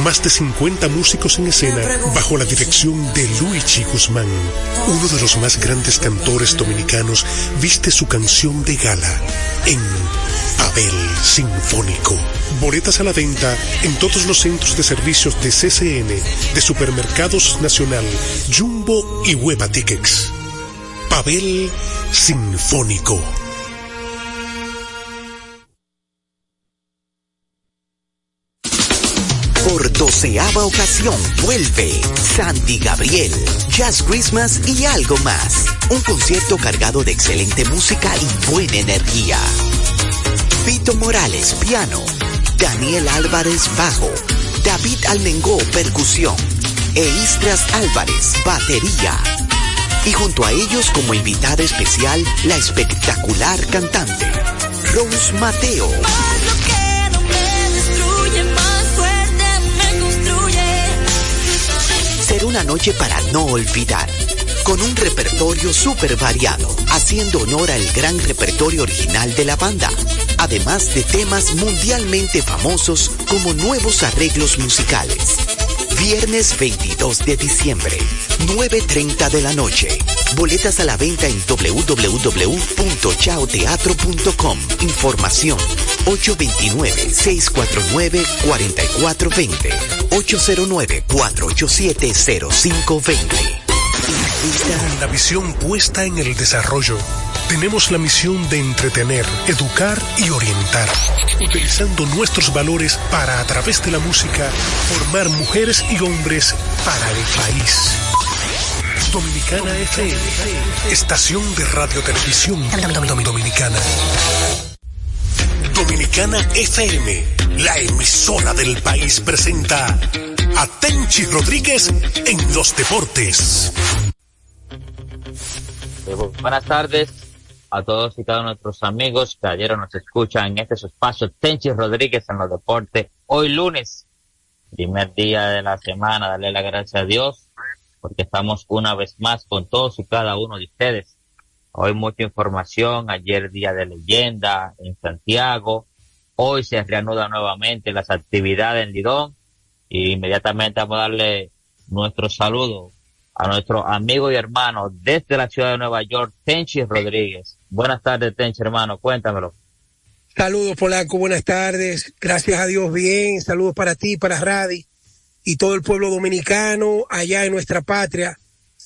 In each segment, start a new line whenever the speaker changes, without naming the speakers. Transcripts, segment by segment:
más de 50 músicos en escena bajo la dirección de Luigi Guzmán. Uno de los más grandes cantores dominicanos viste su canción de gala en Abel Sinfónico. Boletas a la venta en todos los centros de servicios de CCN, de Supermercados Nacional, Jumbo y Hueva Tickets. Pavel Sinfónico.
Ocasión vuelve Sandy Gabriel, Jazz Christmas y algo más. Un concierto cargado de excelente música y buena energía. Vito Morales, piano. Daniel Álvarez, bajo. David Almengó, percusión. E Istras Álvarez, batería. Y junto a ellos como invitada especial, la espectacular cantante, Rose Mateo. Será una noche para no olvidar, con un repertorio súper variado, haciendo honor al gran repertorio original de la banda, además de temas mundialmente famosos como nuevos arreglos musicales. Viernes 22 de diciembre, 9.30 de la noche. Boletas a la venta en www.chaoteatro.com. Información 829-649-4420. 809-487-0520.
Con la visión puesta en el desarrollo, tenemos la misión de entretener, educar y orientar, utilizando nuestros valores para, a través de la música, formar mujeres y hombres para el país. Dominicana FM, estación de radio televisión dominicana. Dominicana FM, la emisora del país presenta a Tenchi Rodríguez en los deportes.
Buenas tardes a todos y cada uno de nuestros amigos que ayer nos escuchan en este espacio Tenchi Rodríguez en los deportes. Hoy lunes, primer día de la semana, darle la gracia a Dios porque estamos una vez más con todos y cada uno de ustedes. Hoy mucha información, ayer día de leyenda en Santiago, hoy se reanudan nuevamente las actividades en Lidón y inmediatamente vamos a darle nuestro saludo a nuestro amigo y hermano desde la ciudad de Nueva York, Tenchi Rodríguez. Buenas tardes, Tenchi, hermano, cuéntamelo.
Saludos, Polanco, buenas tardes. Gracias a Dios, bien. Saludos para ti, para Radi y todo el pueblo dominicano allá en nuestra patria.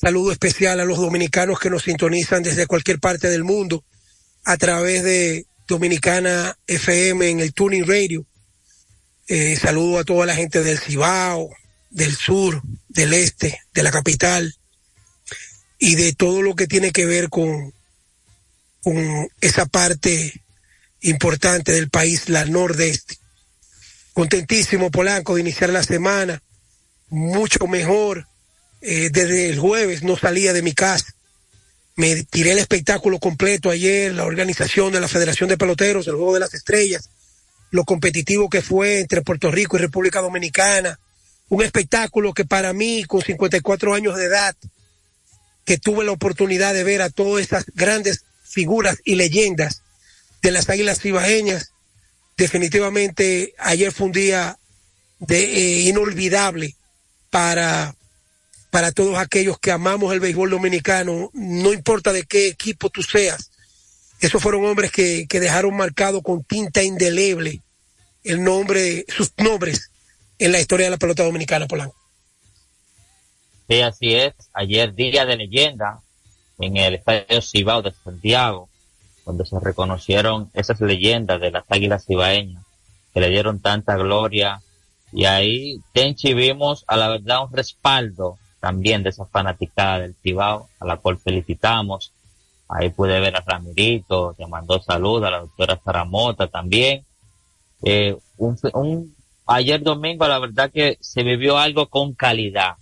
Saludo especial a los dominicanos que nos sintonizan desde cualquier parte del mundo a través de Dominicana FM en el Tuning Radio. Eh, saludo a toda la gente del Cibao, del sur, del este, de la capital y de todo lo que tiene que ver con, con esa parte importante del país, la nordeste. Contentísimo, Polanco, de iniciar la semana, mucho mejor. Eh, desde el jueves no salía de mi casa. Me tiré el espectáculo completo ayer, la organización de la Federación de Peloteros, el Juego de las Estrellas, lo competitivo que fue entre Puerto Rico y República Dominicana, un espectáculo que para mí, con 54 años de edad, que tuve la oportunidad de ver a todas esas grandes figuras y leyendas de las Águilas Cibaeñas, definitivamente ayer fue un día eh, inolvidable para, para todos aquellos que amamos el béisbol dominicano, no importa de qué equipo tú seas. Esos fueron hombres que, que dejaron marcado con tinta indeleble el nombre, sus nombres en la historia de la pelota dominicana, Polanco.
Sí, así es. Ayer día de leyenda en el Estadio Cibao de Santiago, donde se reconocieron esas leyendas de las águilas cibaeñas, que le dieron tanta gloria. Y ahí, Tenchi, vimos a la verdad un respaldo también de esa fanaticada del Cibao, a la cual felicitamos. Ahí pude ver a Ramirito, que mandó salud, a la doctora Zaramota también. Eh, un, un, ayer domingo, la verdad que se vivió algo con calidad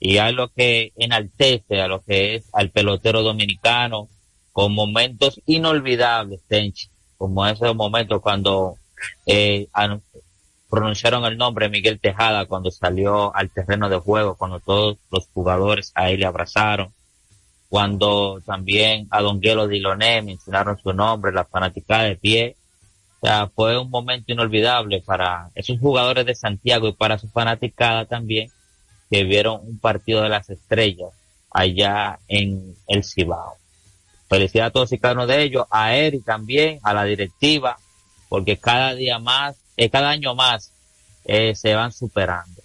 y algo que enaltece a lo que es al pelotero dominicano con momentos inolvidables, Tenchi, como ese momento cuando eh, pronunciaron el nombre Miguel Tejada cuando salió al terreno de juego, cuando todos los jugadores ahí le abrazaron, cuando también a Don Guelo Diloné mencionaron su nombre, la fanática de pie. O sea, fue un momento inolvidable para esos jugadores de Santiago y para su fanaticada también, que vieron un partido de las estrellas allá en el Cibao. Felicidades a todos y cada uno de ellos, a Eric también, a la directiva, porque cada día más, eh, cada año más, eh, se van superando.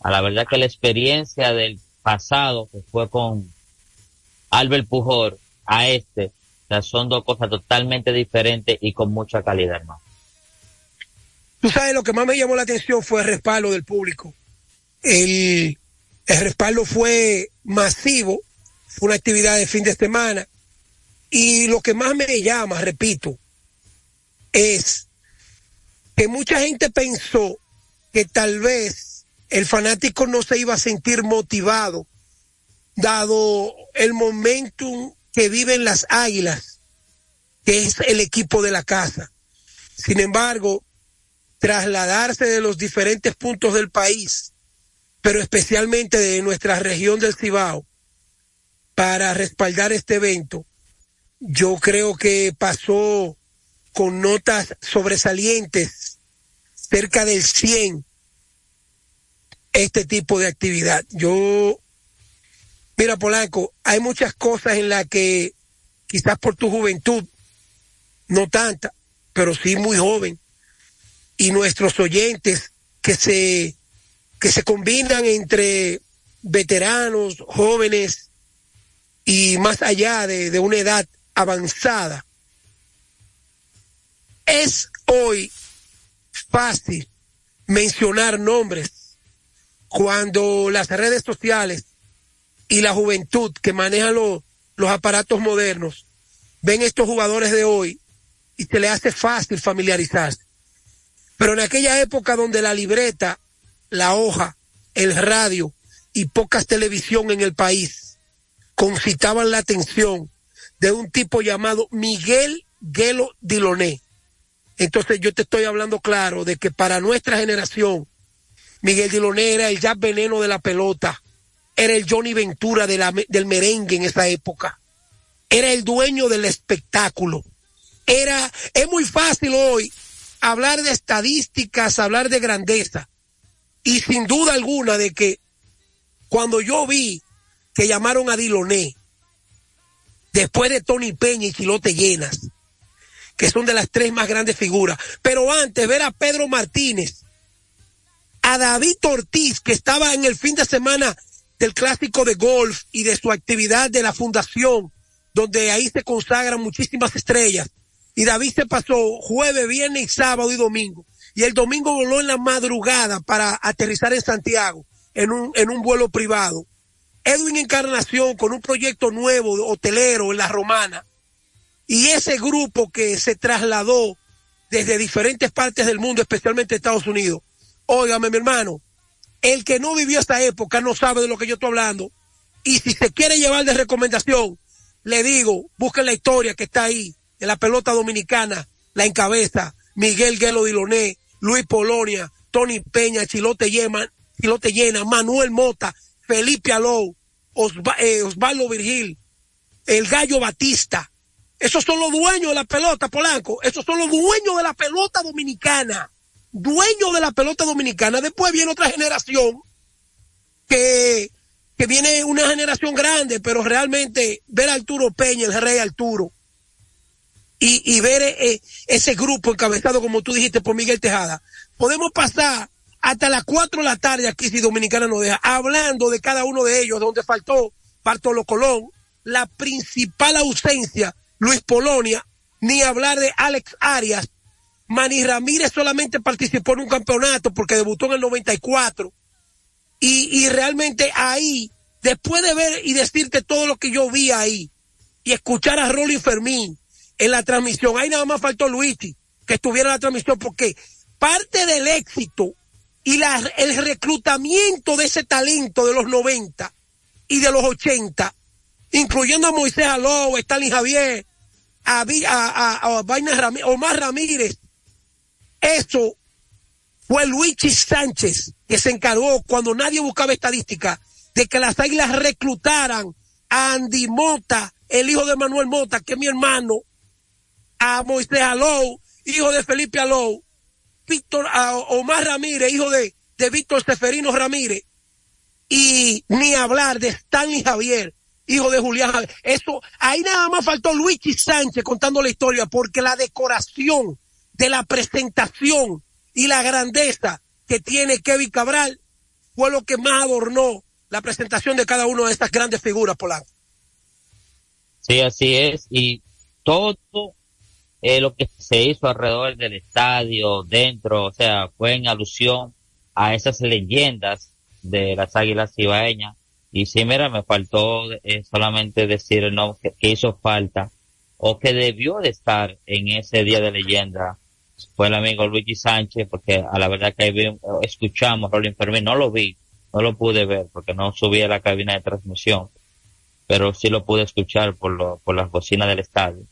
A la verdad que la experiencia del pasado, que fue con Albert Pujol, a este, o son dos cosas totalmente diferentes y con mucha calidad, hermano.
Tú sabes, lo que más me llamó la atención fue el respaldo del público. El, el respaldo fue masivo, fue una actividad de fin de semana y lo que más me llama, repito, es que mucha gente pensó que tal vez el fanático no se iba a sentir motivado, dado el momentum que viven las águilas, que es el equipo de la casa. Sin embargo, trasladarse de los diferentes puntos del país, pero especialmente de nuestra región del Cibao, para respaldar este evento, yo creo que pasó con notas sobresalientes, cerca del 100, este tipo de actividad. Yo, mira Polanco, hay muchas cosas en las que quizás por tu juventud, no tanta, pero sí muy joven, y nuestros oyentes que se, que se combinan entre veteranos, jóvenes y más allá de, de una edad avanzada. Es hoy fácil mencionar nombres cuando las redes sociales y la juventud que manejan los aparatos modernos ven estos jugadores de hoy y se le hace fácil familiarizarse. Pero en aquella época donde la libreta, la hoja, el radio y pocas televisión en el país concitaban la atención de un tipo llamado Miguel Gelo Diloné. Entonces yo te estoy hablando claro de que para nuestra generación, Miguel Diloné era el ya veneno de la pelota, era el Johnny Ventura del merengue en esa época, era el dueño del espectáculo. Era, es muy fácil hoy hablar de estadísticas, hablar de grandeza. Y sin duda alguna de que cuando yo vi que llamaron a Diloné, después de Tony Peña y Chilote Llenas, que son de las tres más grandes figuras. Pero antes, ver a Pedro Martínez, a David Ortiz, que estaba en el fin de semana del clásico de golf y de su actividad de la fundación, donde ahí se consagran muchísimas estrellas. Y David se pasó jueves, viernes, sábado y domingo. Y el domingo voló en la madrugada para aterrizar en Santiago en un, en un vuelo privado. Edwin Encarnación con un proyecto nuevo hotelero en la Romana. Y ese grupo que se trasladó desde diferentes partes del mundo, especialmente Estados Unidos. Óigame, mi hermano, el que no vivió esta época no sabe de lo que yo estoy hablando. Y si se quiere llevar de recomendación, le digo, busquen la historia que está ahí, de la pelota dominicana, la encabeza, Miguel Guelo Diloné, Luis Polonia, Tony Peña, Chilote Llena, Chilote Llena, Manuel Mota, Felipe Alou, eh, Osvaldo Virgil, el Gallo Batista. Esos son los dueños de la pelota, Polanco. Esos son los dueños de la pelota dominicana. Dueños de la pelota dominicana. Después viene otra generación que, que viene una generación grande, pero realmente ver a Arturo Peña, el rey Arturo, y, y ver eh, ese grupo encabezado, como tú dijiste, por Miguel Tejada. Podemos pasar hasta las 4 de la tarde aquí si Dominicana nos deja, hablando de cada uno de ellos, donde faltó Bartolo Colón, la principal ausencia, Luis Polonia, ni hablar de Alex Arias. Manny Ramírez solamente participó en un campeonato porque debutó en el 94. Y, y realmente ahí, después de ver y decirte todo lo que yo vi ahí, y escuchar a Rolly Fermín en la transmisión, ahí nada más faltó Luigi que estuviera en la transmisión porque parte del éxito y la, el reclutamiento de ese talento de los 90 y de los 80, incluyendo a Moisés Aló, Stalin Javier, a, a, a, Omar Ramírez, eso fue Luigi Sánchez que se encargó cuando nadie buscaba estadística de que las águilas reclutaran a Andy Mota, el hijo de Manuel Mota, que es mi hermano, a Moisés Aló hijo de Felipe Alou, Víctor Omar Ramírez, hijo de, de Víctor Seferino Ramírez, y ni hablar de Stanley Javier, hijo de Julián. Eso, ahí nada más faltó Luigi Sánchez contando la historia, porque la decoración de la presentación y la grandeza que tiene Kevin Cabral fue lo que más adornó la presentación de cada una de estas grandes figuras, Polanco.
Sí, así es. Y todo eh, lo que se hizo alrededor del estadio, dentro, o sea, fue en alusión a esas leyendas de las águilas cibaeñas. Y sí, mira, me faltó eh, solamente decir el nombre que, hizo falta o que debió de estar en ese día de leyenda fue el amigo Luigi Sánchez, porque a la verdad que escuchamos Rolling Fermín, no lo vi, no lo pude ver porque no subí a la cabina de transmisión, pero sí lo pude escuchar por, lo, por las bocinas del estadio.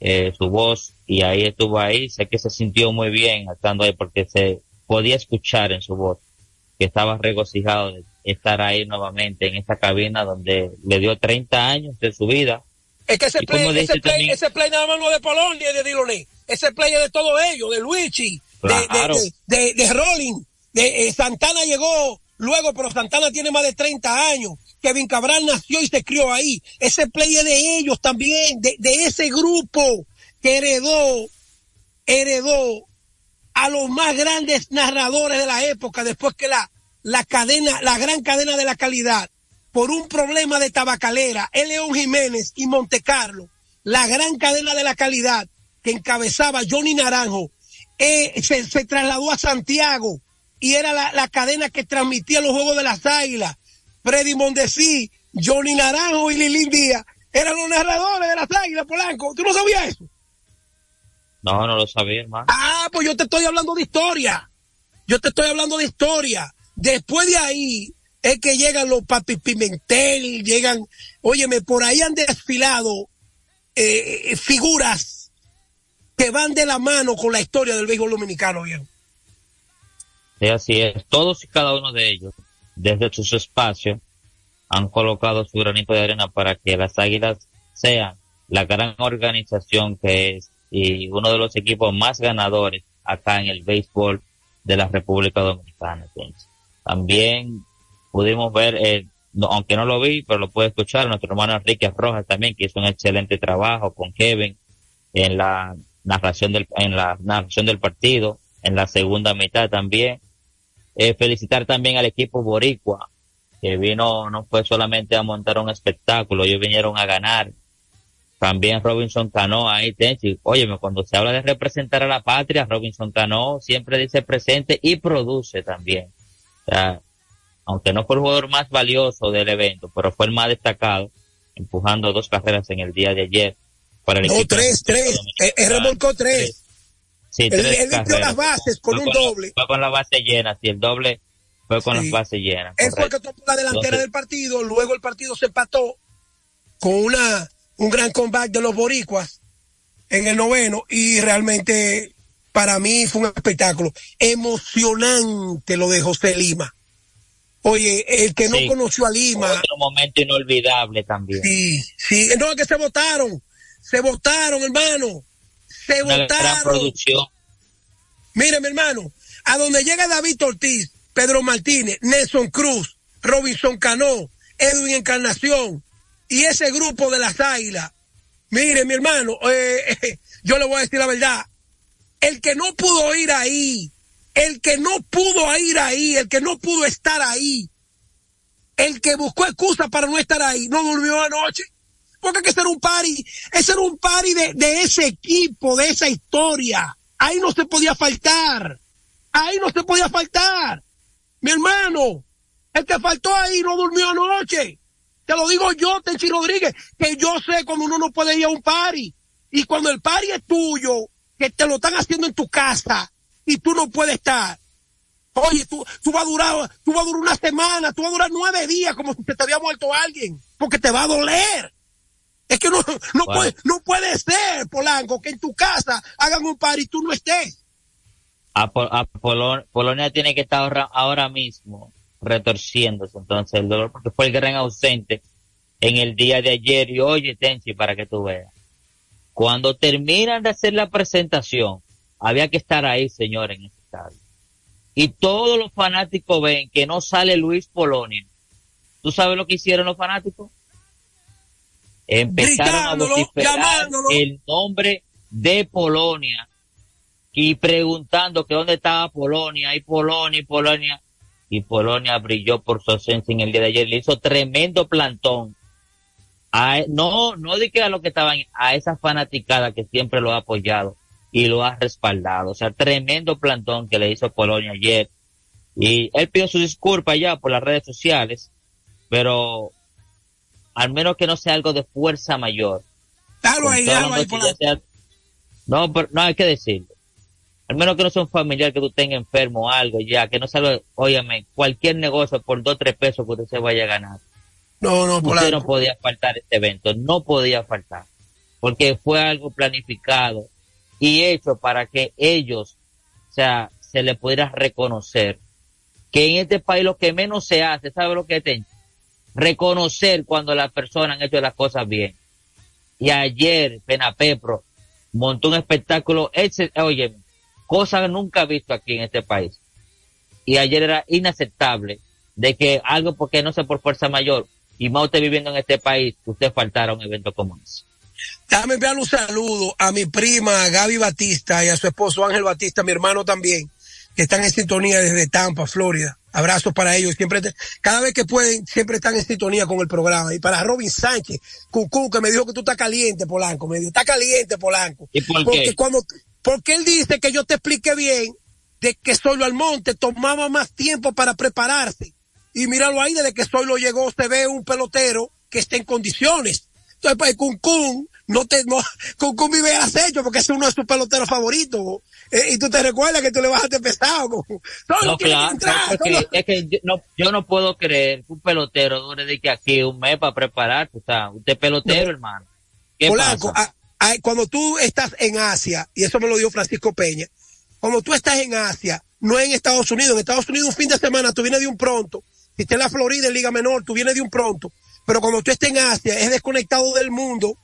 Eh, su voz y ahí estuvo ahí, sé que se sintió muy bien estando ahí porque se podía escuchar en su voz que estaba regocijado de estar ahí nuevamente en esta cabina donde le dio 30 años de su vida.
Es que ese play, ese play, ese play nada más no de Polonia y de Diloné ese play de todo ellos, de Luigi, de, de, Rolling, de eh, Santana llegó luego, pero Santana tiene más de 30 años. Kevin Cabral nació y se crió ahí. Ese play es de ellos también, de, de ese grupo que heredó, heredó a los más grandes narradores de la época después que la, la cadena, la gran cadena de la calidad, por un problema de tabacalera, el León Jiménez y Montecarlo, la gran cadena de la calidad, que encabezaba Johnny Naranjo, eh, se, trasladó a Santiago y era la, cadena que transmitía los Juegos de las Águilas. Freddy Mondesí, Johnny Naranjo y Lilín Díaz eran los narradores de las Águilas, Polanco. ¿Tú no sabías eso?
No, no lo sabía, hermano.
Ah, pues yo te estoy hablando de historia. Yo te estoy hablando de historia. Después de ahí es que llegan los Papi Pimentel, llegan, óyeme, por ahí han desfilado eh, figuras que van de la mano con la historia del béisbol dominicano, bien.
Sí, así es. Todos y cada uno de ellos, desde sus espacios, han colocado su granito de arena para que las Águilas sean la gran organización que es y uno de los equipos más ganadores acá en el béisbol de la República Dominicana. También pudimos ver, eh, aunque no lo vi, pero lo puede escuchar, nuestro hermano Enrique Rojas también, que hizo un excelente trabajo con Kevin en la narración del, en la narración del partido, en la segunda mitad también. Eh, felicitar también al equipo Boricua, que vino, no fue solamente a montar un espectáculo, ellos vinieron a ganar. También Robinson Cano ahí, Tenchi. Óyeme, cuando se habla de representar a la patria, Robinson Cano siempre dice presente y produce también. O sea, aunque no fue el jugador más valioso del evento, pero fue el más destacado, empujando dos carreras en el día de ayer
no, tres, tres. Él, remolcó tres.
Sí,
él, él limpió las bases con un doble.
fue con la base llena, sí, el doble fue con las bases llenas.
Él fue el que tomó la delantera del partido, luego el partido se empató con una un gran comeback de los boricuas en el noveno y realmente para mí fue un espectáculo emocionante lo de José Lima. Oye, el que no conoció a Lima.
Otro momento inolvidable también.
Sí, sí, no es que se votaron se votaron, hermano. Se votaron.
producción.
Mire, mi hermano, a donde llega David Ortiz, Pedro Martínez, Nelson Cruz, Robinson Cano, Edwin Encarnación y ese grupo de las águilas. Mire, mi hermano, eh, yo le voy a decir la verdad. El que no pudo ir ahí, el que no pudo ir ahí, el que no pudo estar ahí, el que buscó excusa para no estar ahí, no durmió anoche. Porque hay que ser un pari, ese era un pari de, de ese equipo, de esa historia. Ahí no se podía faltar. Ahí no se podía faltar. Mi hermano, el que faltó ahí no durmió anoche. Te lo digo yo, Tenchi Rodríguez, que yo sé cuando uno no puede ir a un pari. Y cuando el pari es tuyo, que te lo están haciendo en tu casa y tú no puedes estar. Oye, tú, tú vas a durar, tú vas a durar una semana, tú vas a durar nueve días como si te había muerto alguien, porque te va a doler. Es que no, no, puede, no puede ser, Polanco, que en tu casa hagan un par y tú no estés.
A, Polonia tiene que estar ahora, mismo retorciéndose entonces el dolor porque fue el gran ausente en el día de ayer y oye Tenchi para que tú veas cuando terminan de hacer la presentación había que estar ahí, señor, en ese estadio. Y todos los fanáticos ven que no sale Luis Polonia. ¿Tú sabes lo que hicieron los fanáticos? Empezaron a vociferar el nombre de Polonia y preguntando que dónde estaba Polonia y Polonia y Polonia y Polonia brilló por su ausencia en el día de ayer le hizo tremendo plantón no no de que a lo que estaban a esa fanaticada que siempre lo ha apoyado y lo ha respaldado. O sea tremendo plantón que le hizo Polonia ayer. Y él pidió su disculpa ya por las redes sociales pero al menos que no sea algo de fuerza mayor.
Ahí, ahí,
no, pero, no hay que decirlo. Al menos que no sea un familiar que tú tengas enfermo o algo ya, que no salga, óyame, cualquier negocio por dos tres pesos que usted se vaya a ganar.
No, no,
Usted no podía faltar este evento, no podía faltar, porque fue algo planificado y hecho para que ellos, o sea, se le pudiera reconocer que en este país lo que menos se hace, ¿sabe lo que es? Reconocer cuando las personas han hecho las cosas bien. Y ayer, Penapepro montó un espectáculo, oye, cosa nunca visto aquí en este país. Y ayer era inaceptable de que algo, porque no sé por fuerza mayor, y más usted viviendo en este país, usted faltara a un evento como ese.
Déjame enviar un saludo a mi prima Gaby Batista y a su esposo Ángel Batista, mi hermano también, que están en sintonía desde Tampa, Florida. Abrazos para ellos. Siempre, cada vez que pueden, siempre están en sintonía con el programa. Y para Robin Sánchez, Cucú, que me dijo que tú estás caliente, Polanco. Me dijo, está caliente, Polanco.
¿Y por
Porque cuando, porque él dice que yo te expliqué bien de que Solo Almonte tomaba más tiempo para prepararse. Y míralo ahí, desde que Solo llegó, se ve un pelotero que está en condiciones. Entonces, pues, Kun no te, no, Kun vive acecho porque es uno de sus peloteros favoritos. Eh, y tú te recuerdas que tú le bajaste pesado.
no, claro, es que, yo, no, yo no puedo creer que un pelotero dure de que aquí un mes para prepararse. O sea, usted es pelotero, hermano. ¿Qué pasa?
cuando tú estás en Asia, y eso me lo dio Francisco Peña, cuando tú estás en Asia, no en Estados Unidos, en Estados Unidos un fin de semana tú vienes de un pronto, si estás en la Florida en Liga Menor, tú vienes de un pronto, pero cuando tú estás en Asia, es desconectado del mundo,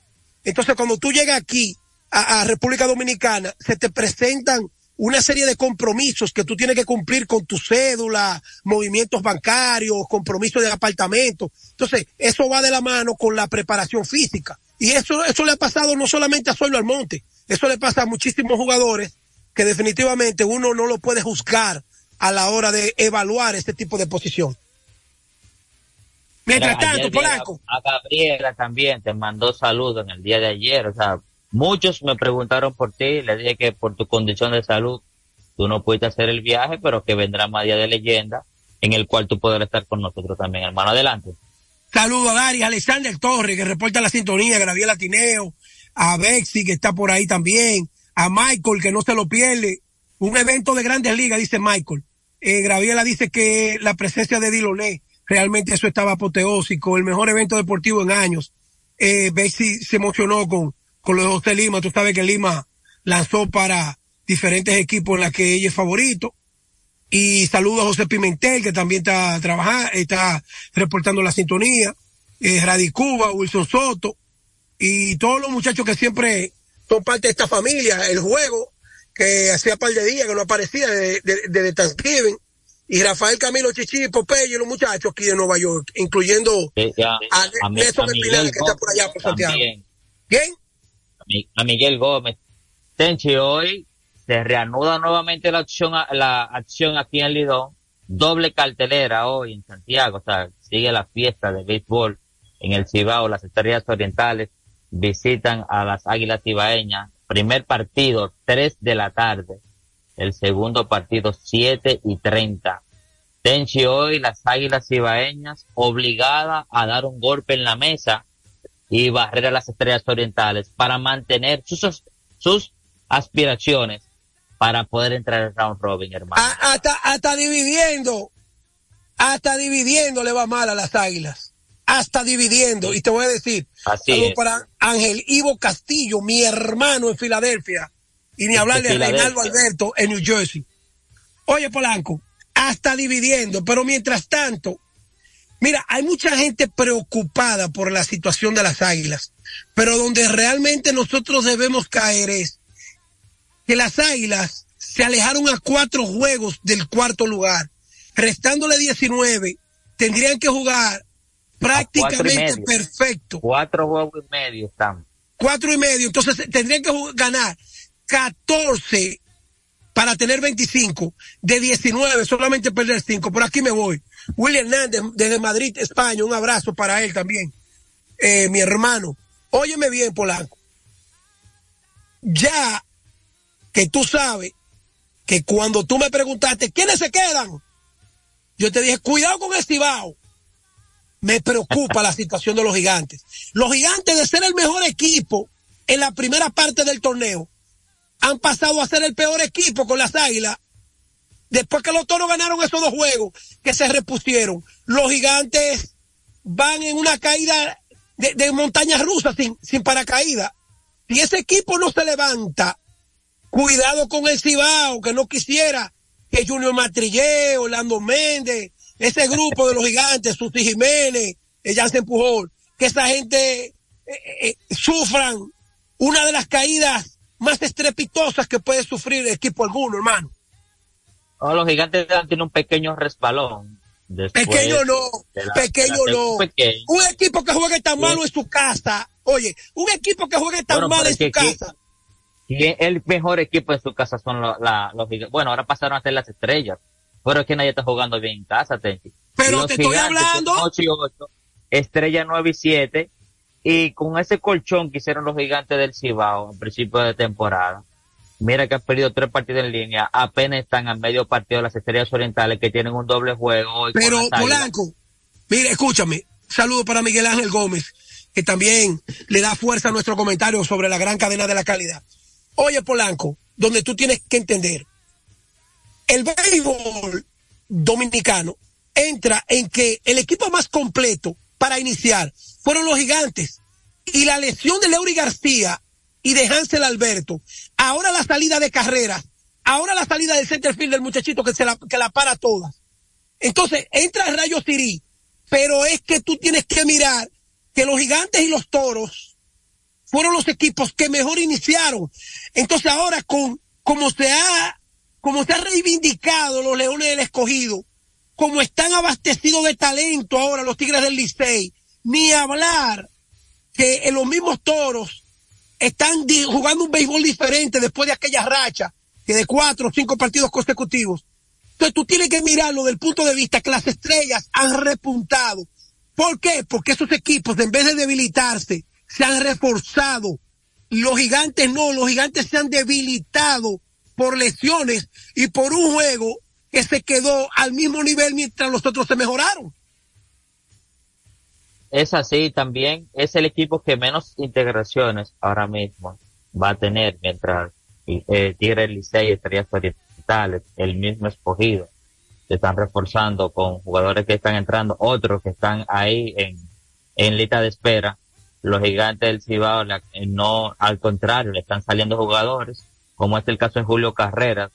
entonces cuando tú llegas aquí, a, a República Dominicana, se te presentan una serie de compromisos que tú tienes que cumplir con tu cédula, movimientos bancarios, compromisos de apartamento. Entonces, eso va de la mano con la preparación física. Y eso, eso le ha pasado no solamente a Suelo Almonte, eso le pasa a muchísimos jugadores que definitivamente uno no lo puede juzgar a la hora de evaluar este tipo de posición. Mientras tanto, Polanco.
A, Gabriela también te mandó saludos en el día de ayer. O sea, muchos me preguntaron por ti. Le dije que por tu condición de salud tú no pudiste hacer el viaje, pero que vendrá más día de leyenda en el cual tú podrás estar con nosotros también, hermano. Adelante.
Saludo a Gary, Alexander Torres, que reporta la sintonía, a Graviela Tineo, a Bexi, que está por ahí también, a Michael, que no se lo pierde. Un evento de grandes ligas, dice Michael. Eh, Graviela dice que la presencia de Diloné, realmente eso estaba apoteósico, el mejor evento deportivo en años. Eh, Bexi se emocionó con, con lo de José Lima. Tú sabes que Lima lanzó para diferentes equipos en los que ella es favorito. Y saludo a José Pimentel, que también está trabajando, está reportando la sintonía. Eh, Radicuba, Wilson Soto. Y todos los muchachos que siempre son parte de esta familia. El juego, que hacía par de días que no aparecía desde de, de, Thanksgiving. Y Rafael Camilo Chichi, Popeye y los muchachos aquí de Nueva York, incluyendo
a, a,
Espinal, que está por allá por Santiago. ¿Quién?
A Miguel Gómez. Tenchi, hoy se reanuda nuevamente la acción, la acción aquí en Lidón, doble cartelera hoy en Santiago, o sea, sigue la fiesta de béisbol en el Cibao, las estrellas orientales visitan a las águilas cibaeñas, primer partido, 3 de la tarde, el segundo partido, 7 y 30. Tenchi hoy, las águilas cibaeñas, obligadas a dar un golpe en la mesa y barrer a las estrellas orientales para mantener sus, sus aspiraciones para poder entrar al round robin, hermano.
hasta, hasta dividiendo, hasta dividiendo le va mal a las águilas. Hasta dividiendo. Y te voy a decir,
Así
para Ángel Ivo Castillo, mi hermano en Filadelfia, y ni hablarle a Reinaldo Alberto en New Jersey. Oye, Polanco, hasta dividiendo, pero mientras tanto, mira, hay mucha gente preocupada por la situación de las águilas, pero donde realmente nosotros debemos caer es que las Águilas se alejaron a cuatro juegos del cuarto lugar, restándole 19, tendrían que jugar prácticamente perfecto.
Cuatro juegos y medio están.
Cuatro y medio, entonces tendrían que ganar 14 para tener 25, de 19 solamente perder 5. Por aquí me voy. William Hernández desde Madrid, España, un abrazo para él también. Eh, mi hermano, óyeme bien, Polanco. Ya que tú sabes que cuando tú me preguntaste, ¿quiénes se quedan? Yo te dije, cuidado con Estibao. Me preocupa la situación de los gigantes. Los gigantes de ser el mejor equipo en la primera parte del torneo han pasado a ser el peor equipo con las águilas. Después que los toros ganaron esos dos juegos que se repusieron, los gigantes van en una caída de, montañas rusas sin, sin paracaídas. Si ese equipo no se levanta, cuidado con el Cibao, que no quisiera que Junior Matrillé, Orlando Méndez, ese grupo de los gigantes, Susi Jiménez, ella se empujó, que esa gente eh, eh, eh, sufran una de las caídas más estrepitosas que puede sufrir el equipo alguno, hermano.
los gigantes tienen un pequeño resbalón.
Pequeño no, pequeño no. Un equipo que juegue tan malo en su casa, oye, un equipo que juegue tan mal en su casa.
Y el mejor equipo en su casa son los, gigantes. Bueno, ahora pasaron a ser las estrellas. Pero es que nadie está jugando bien en casa, Tenchi.
Pero te estoy hablando.
8 y 8, estrella 9 y 7 y con ese colchón que hicieron los gigantes del Cibao en principio de temporada, mira que han perdido tres partidos en línea, apenas están a medio partido de las estrellas orientales que tienen un doble juego.
Pero Polanco, mire, escúchame, saludo para Miguel Ángel Gómez, que también le da fuerza a nuestro comentario sobre la gran cadena de la calidad. Oye, Polanco, donde tú tienes que entender, el béisbol dominicano entra en que el equipo más completo para iniciar fueron los gigantes. Y la lesión de Leury García y de Hansel Alberto, ahora la salida de carrera, ahora la salida del centerfield del muchachito que se la, que la para toda. Entonces, entra Rayo Sirí, pero es que tú tienes que mirar que los gigantes y los toros fueron los equipos que mejor iniciaron. Entonces ahora con, como se ha, como se ha reivindicado los Leones del Escogido, como están abastecidos de talento ahora los Tigres del Licey, ni hablar que en los mismos toros están jugando un béisbol diferente después de aquella racha que de cuatro o cinco partidos consecutivos. Entonces tú tienes que mirarlo del punto de vista que las estrellas han repuntado. ¿Por qué? Porque esos equipos, en vez de debilitarse, se han reforzado. Los gigantes no, los gigantes se han debilitado por lesiones y por un juego que se quedó al mismo nivel mientras los otros se mejoraron
es así también, es el equipo que menos integraciones ahora mismo va a tener mientras eh, Tigre Licey estaría Orientales, el mismo escogido. Se están reforzando con jugadores que están entrando, otros que están ahí en, lista de espera. Los gigantes del Cibao, no, al contrario, le están saliendo jugadores, como es el caso de Julio Carreras,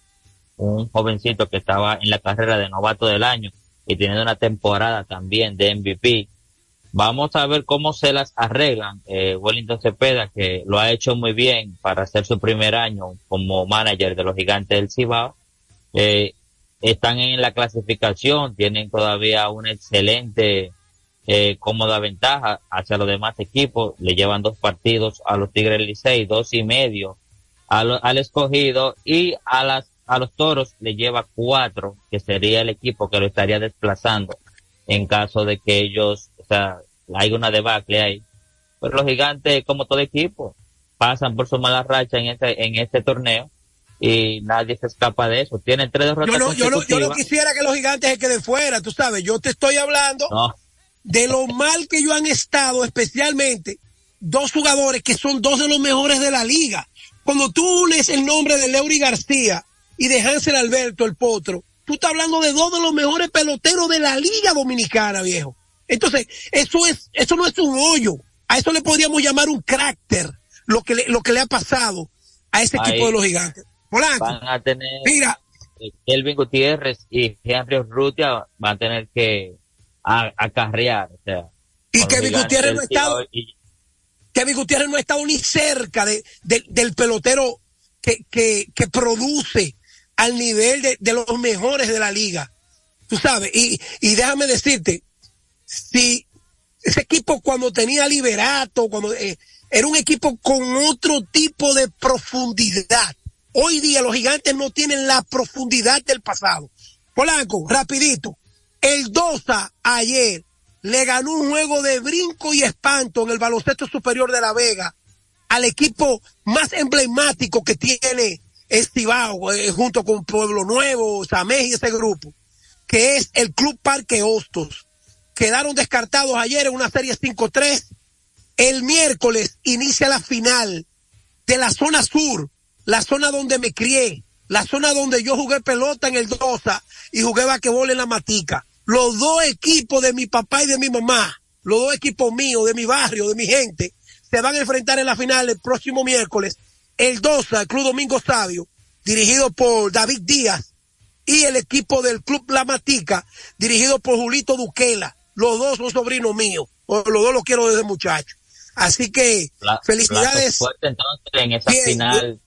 un jovencito que estaba en la carrera de novato del año y teniendo una temporada también de MVP Vamos a ver cómo se las arreglan. Eh, Wellington Cepeda, que lo ha hecho muy bien para hacer su primer año como manager de los gigantes del Cibao, eh, están en la clasificación, tienen todavía una excelente, eh, cómoda ventaja hacia los demás equipos. Le llevan dos partidos a los Tigres Licey, dos y medio al escogido y a las a los toros le lleva cuatro, que sería el equipo que lo estaría desplazando en caso de que ellos o sea, hay una debacle ahí. Pero los gigantes, como todo equipo, pasan por su mala racha en este, en este torneo y nadie se escapa de eso. Tienen tres derrotas
yo no, yo no, yo no quisiera que los gigantes se queden fuera, tú sabes. Yo te estoy hablando de lo mal que ellos han estado, especialmente dos jugadores que son dos de los mejores de la liga. Cuando tú lees el nombre de Leury García y de Hansel Alberto, el potro, tú estás hablando de dos de los mejores peloteros de la liga dominicana, viejo. Entonces, eso es, eso no es un hoyo. A eso le podríamos llamar un cráter, lo que le, lo que le ha pasado a ese equipo de los gigantes.
Polanco, van a tener, mira, Kelvin Gutiérrez y Henry Urrutia van a tener que acarrear, o sea.
Y Kevin Gutiérrez no ha estado, Kevin Gutiérrez no ha estado ni cerca de, del pelotero que, que, que produce al nivel de, de, los mejores de la liga. Tú sabes, y, y déjame decirte, si ese equipo cuando tenía liberato, cuando eh, era un equipo con otro tipo de profundidad. Hoy día los gigantes no tienen la profundidad del pasado. Polanco, rapidito. El Dosa ayer le ganó un juego de brinco y espanto en el baloncesto superior de La Vega al equipo más emblemático que tiene Estibao, eh, junto con Pueblo Nuevo, Samej y ese grupo, que es el Club Parque Hostos. Quedaron descartados ayer en una serie 5-3. El miércoles inicia la final de la zona sur, la zona donde me crié, la zona donde yo jugué pelota en el Dosa y jugué vaquebol en la Matica los dos equipos de mi papá y de mi mamá, los dos equipos míos, de mi barrio, de mi gente, se van a enfrentar en la final el próximo miércoles. El DOSA, el Club Domingo Sabio, dirigido por David Díaz, y el equipo del Club La Matica, dirigido por Julito Duquela. Los dos son sobrinos míos. Los dos los quiero desde muchachos. Así que, felicidades.
Fuerte, entonces, en esa final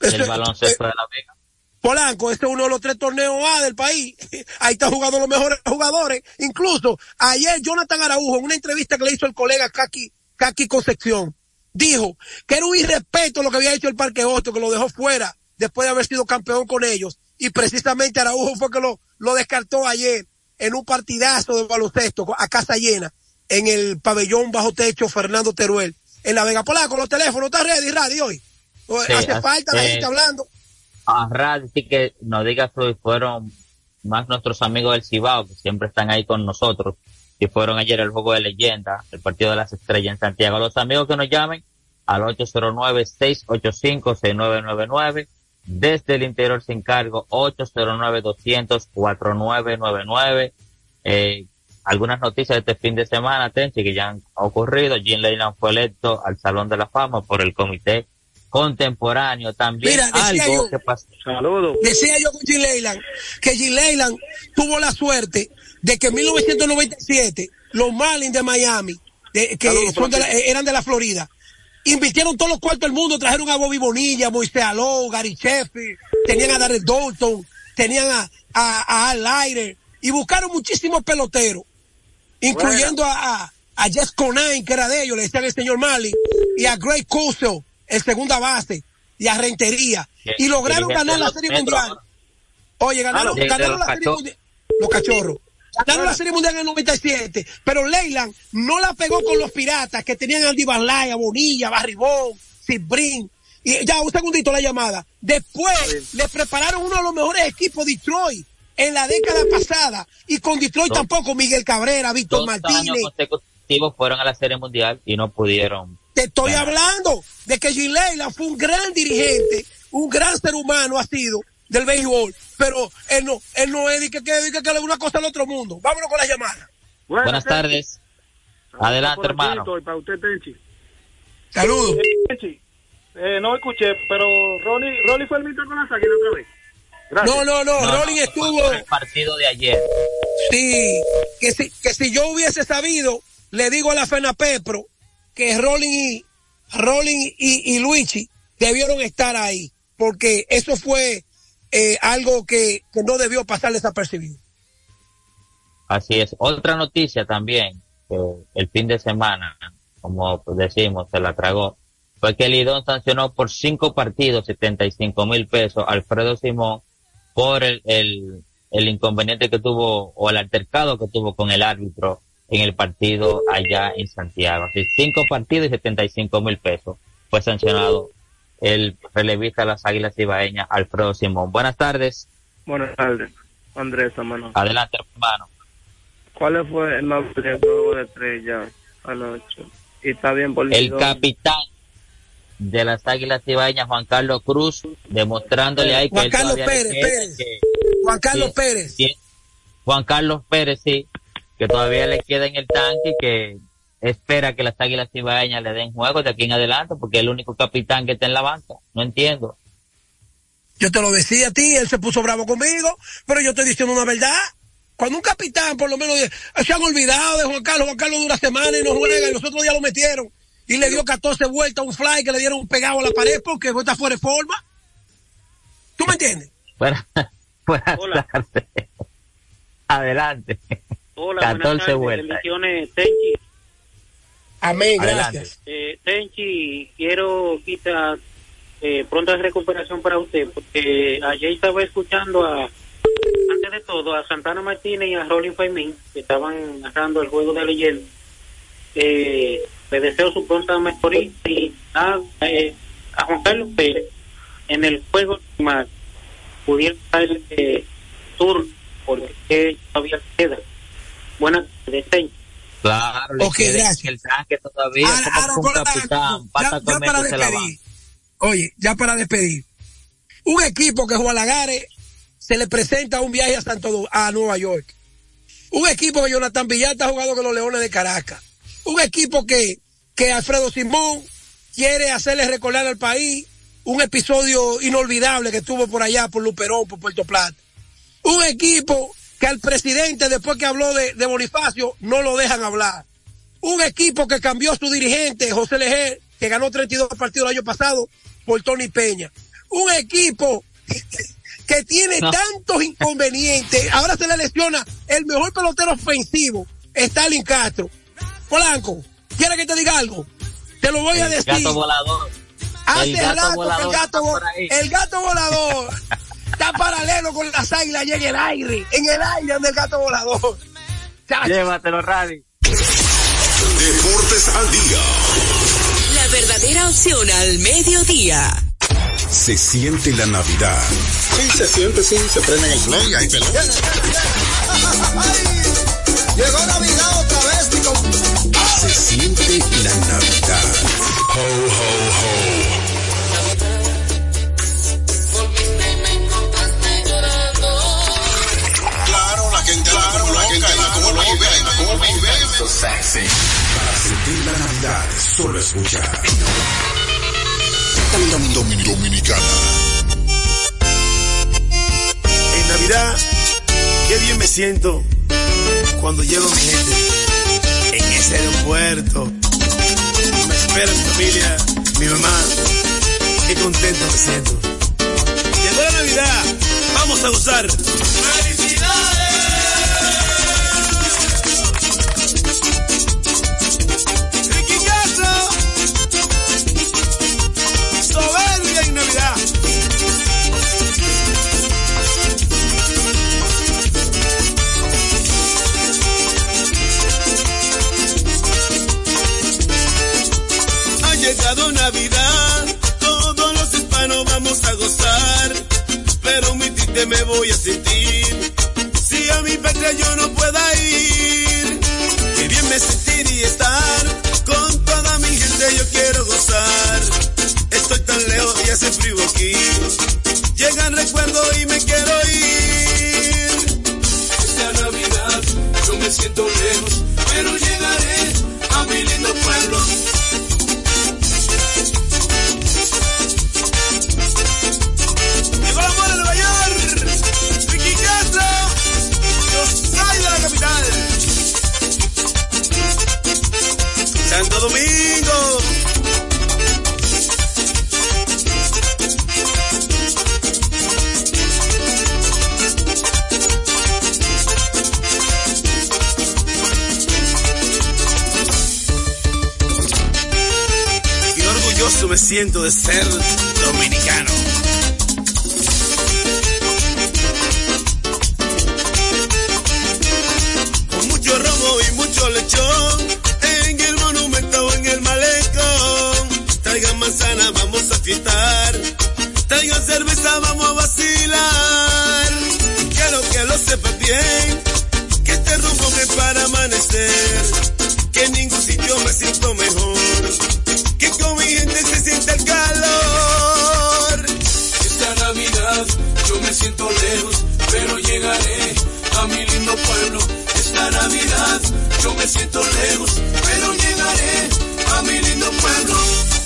del baloncesto de la Vega.
Polanco, este es uno de los tres torneos A del país. Ahí están jugando los mejores jugadores. Incluso ayer Jonathan Araujo, en una entrevista que le hizo el colega Kaki, Kaki Concepción, dijo que era un irrespeto lo que había hecho el Parque Osto, que lo dejó fuera después de haber sido campeón con ellos. Y precisamente Araujo fue que lo, lo descartó ayer en un partidazo de baloncesto a casa llena en el pabellón bajo techo Fernando Teruel en la Vega Polanco. Los teléfonos, ¿está ready, radio hoy? Hace falta la gente hablando
a sí que nos diga si fueron más nuestros amigos del Cibao, que siempre están ahí con nosotros, y fueron ayer el juego de leyenda, el partido de las estrellas en Santiago. Los amigos que nos llamen al 809-685-6999, desde el interior sin cargo, 809-200-4999. Eh, algunas noticias de este fin de semana, Tenchi, que ya han ocurrido. Jim Leyland fue electo al Salón de la Fama por el Comité contemporáneo también algo que pasó.
Decía yo con G. Leyland que G. Leyland tuvo la suerte de que en 1997 los Marlins de Miami, que eran de la Florida, invirtieron todos los cuartos del mundo, trajeron a Bobby Bonilla, Moisés Aló, Gary Sheffield, tenían a Darrell Dalton, tenían a, a, Al y buscaron muchísimos peloteros, incluyendo a, a, Jess Conine, que era de ellos, le decían el señor Marlin, y a Greg Cuso, el segunda base y a Rentería. Y lograron ganar la Serie Mundial. Oye, ganaron, ganaron la Serie Mundial. Los cachorros. Ganaron la Serie Mundial en el 97, pero Leyland no la pegó con los piratas que tenían Andy Barlaya, Bonilla, Barribón, Cibrin. Y ya, un segundito la llamada. Después le prepararon uno de los mejores equipos Detroit en la década pasada. Y con Detroit tampoco Miguel Cabrera, Víctor Martínez. Años
consecutivos fueron a la Serie Mundial y no pudieron
te estoy hablando de que Jim Leyland fue un gran dirigente, un gran ser humano ha sido del béisbol, pero él no, él no es que, que, que, le una cosa al otro mundo. Vámonos con la llamada.
Buenas, tardes. Adelante, hermano.
Para usted, Tenchi.
Saludos.
Eh, no escuché, pero Ronnie, Ronnie fue el mitad con la otra vez.
No, no, no, no Rolling estuvo.
el partido de ayer.
Sí, que si, que si yo hubiese sabido, le digo a la Fena Pepro que Rolling y, Rolling y, y Luigi debieron estar ahí, porque eso fue eh, algo que, no debió pasar desapercibido.
Así es. Otra noticia también, que el fin de semana, como decimos, se la tragó, fue que Lidón sancionó por cinco partidos 75 mil pesos Alfredo Simón por el, el, el inconveniente que tuvo o el altercado que tuvo con el árbitro en el partido allá en Santiago. Así, cinco partidos y 75 mil pesos. Fue sancionado el relevista de las Águilas Ibaeñas, Alfredo Simón. Buenas tardes.
Buenas tardes, Andrés, hermano.
Adelante, hermano.
¿Cuál fue el nombre del juego de estrella anoche? Y está bien por
El capitán de las Águilas Ibaeñas, Juan Carlos Cruz, demostrándole ahí que
Juan Carlos Pérez, Pérez. Juan Carlos Pérez.
Juan Carlos Pérez, sí, que todavía le queda en el tanque y que espera que las Águilas Cibaeñas le den juego de aquí en adelante porque es el único capitán que está en la banca. No entiendo.
Yo te lo decía a ti, él se puso bravo conmigo, pero yo estoy diciendo una verdad. Cuando un capitán, por lo menos, se han olvidado de Juan Carlos, Juan Carlos dura semana y no juega, y los otros días lo metieron. Y le dio 14 vueltas a un fly que le dieron un pegado a la pared porque está fuera de forma. ¿Tú me entiendes?
Buenas, buenas tardes. Adelante.
Hola, 14 buenas tardes. Tenchi.
Amén, gracias.
Eh, Tenchi, quiero quizás eh, pronta recuperación para usted, porque ayer estaba escuchando a, antes de todo, a Santana Martínez y a Rolling Faimín, que estaban narrando el juego de leyenda. Eh, le deseo su pronta mejoría y a, eh, a Juan Carlos Pérez en el juego más pudiera estar eh, sur porque todavía queda. Buenas tardes,
Claro, okay, gracias. el tanque todavía ahora, como ahora, capitán,
ya, ya para despedir. Oye, ya para despedir. Un equipo que Juan Lagares se le presenta un viaje a Santo a Nueva York. Un equipo que Jonathan Villata ha jugado con los Leones de Caracas. Un equipo que, que Alfredo Simón quiere hacerle recordar al país un episodio inolvidable que tuvo por allá, por Luperón, por Puerto Plata. Un equipo que al presidente, después que habló de, Bonifacio, no lo dejan hablar. Un equipo que cambió su dirigente, José Leger, que ganó 32 partidos el año pasado, por Tony Peña. Un equipo que tiene tantos inconvenientes. Ahora se le lesiona el mejor pelotero ofensivo, Stalin Castro. Polanco, ¿quiere que te diga algo? Te lo voy a decir.
Gato volador.
Hace rato que el gato, el gato volador está paralelo con la águilas y en el aire, en el aire donde el gato volador.
Llévatelo, Radi.
Deportes al día.
La verdadera opción al mediodía.
Se siente la Navidad.
Sí, se siente, sí, se prende el flow y hay.
Llegó Navidad otra vez, Nico.
Se siente la Navidad. Ho, ho, ho. Sexy. Para sentir la Navidad, solo escucha. Dominicana.
En Navidad, qué bien me siento cuando llego mi gente en ese aeropuerto. Me espera mi familia, mi mamá. Qué contento me siento. Llegó la Navidad, vamos a gozar. Yo no pueda ir. Qué bien me sentiría me siento de a mi lindo pueblo esta Navidad. Yo me siento lejos, pero llegaré a mi lindo pueblo.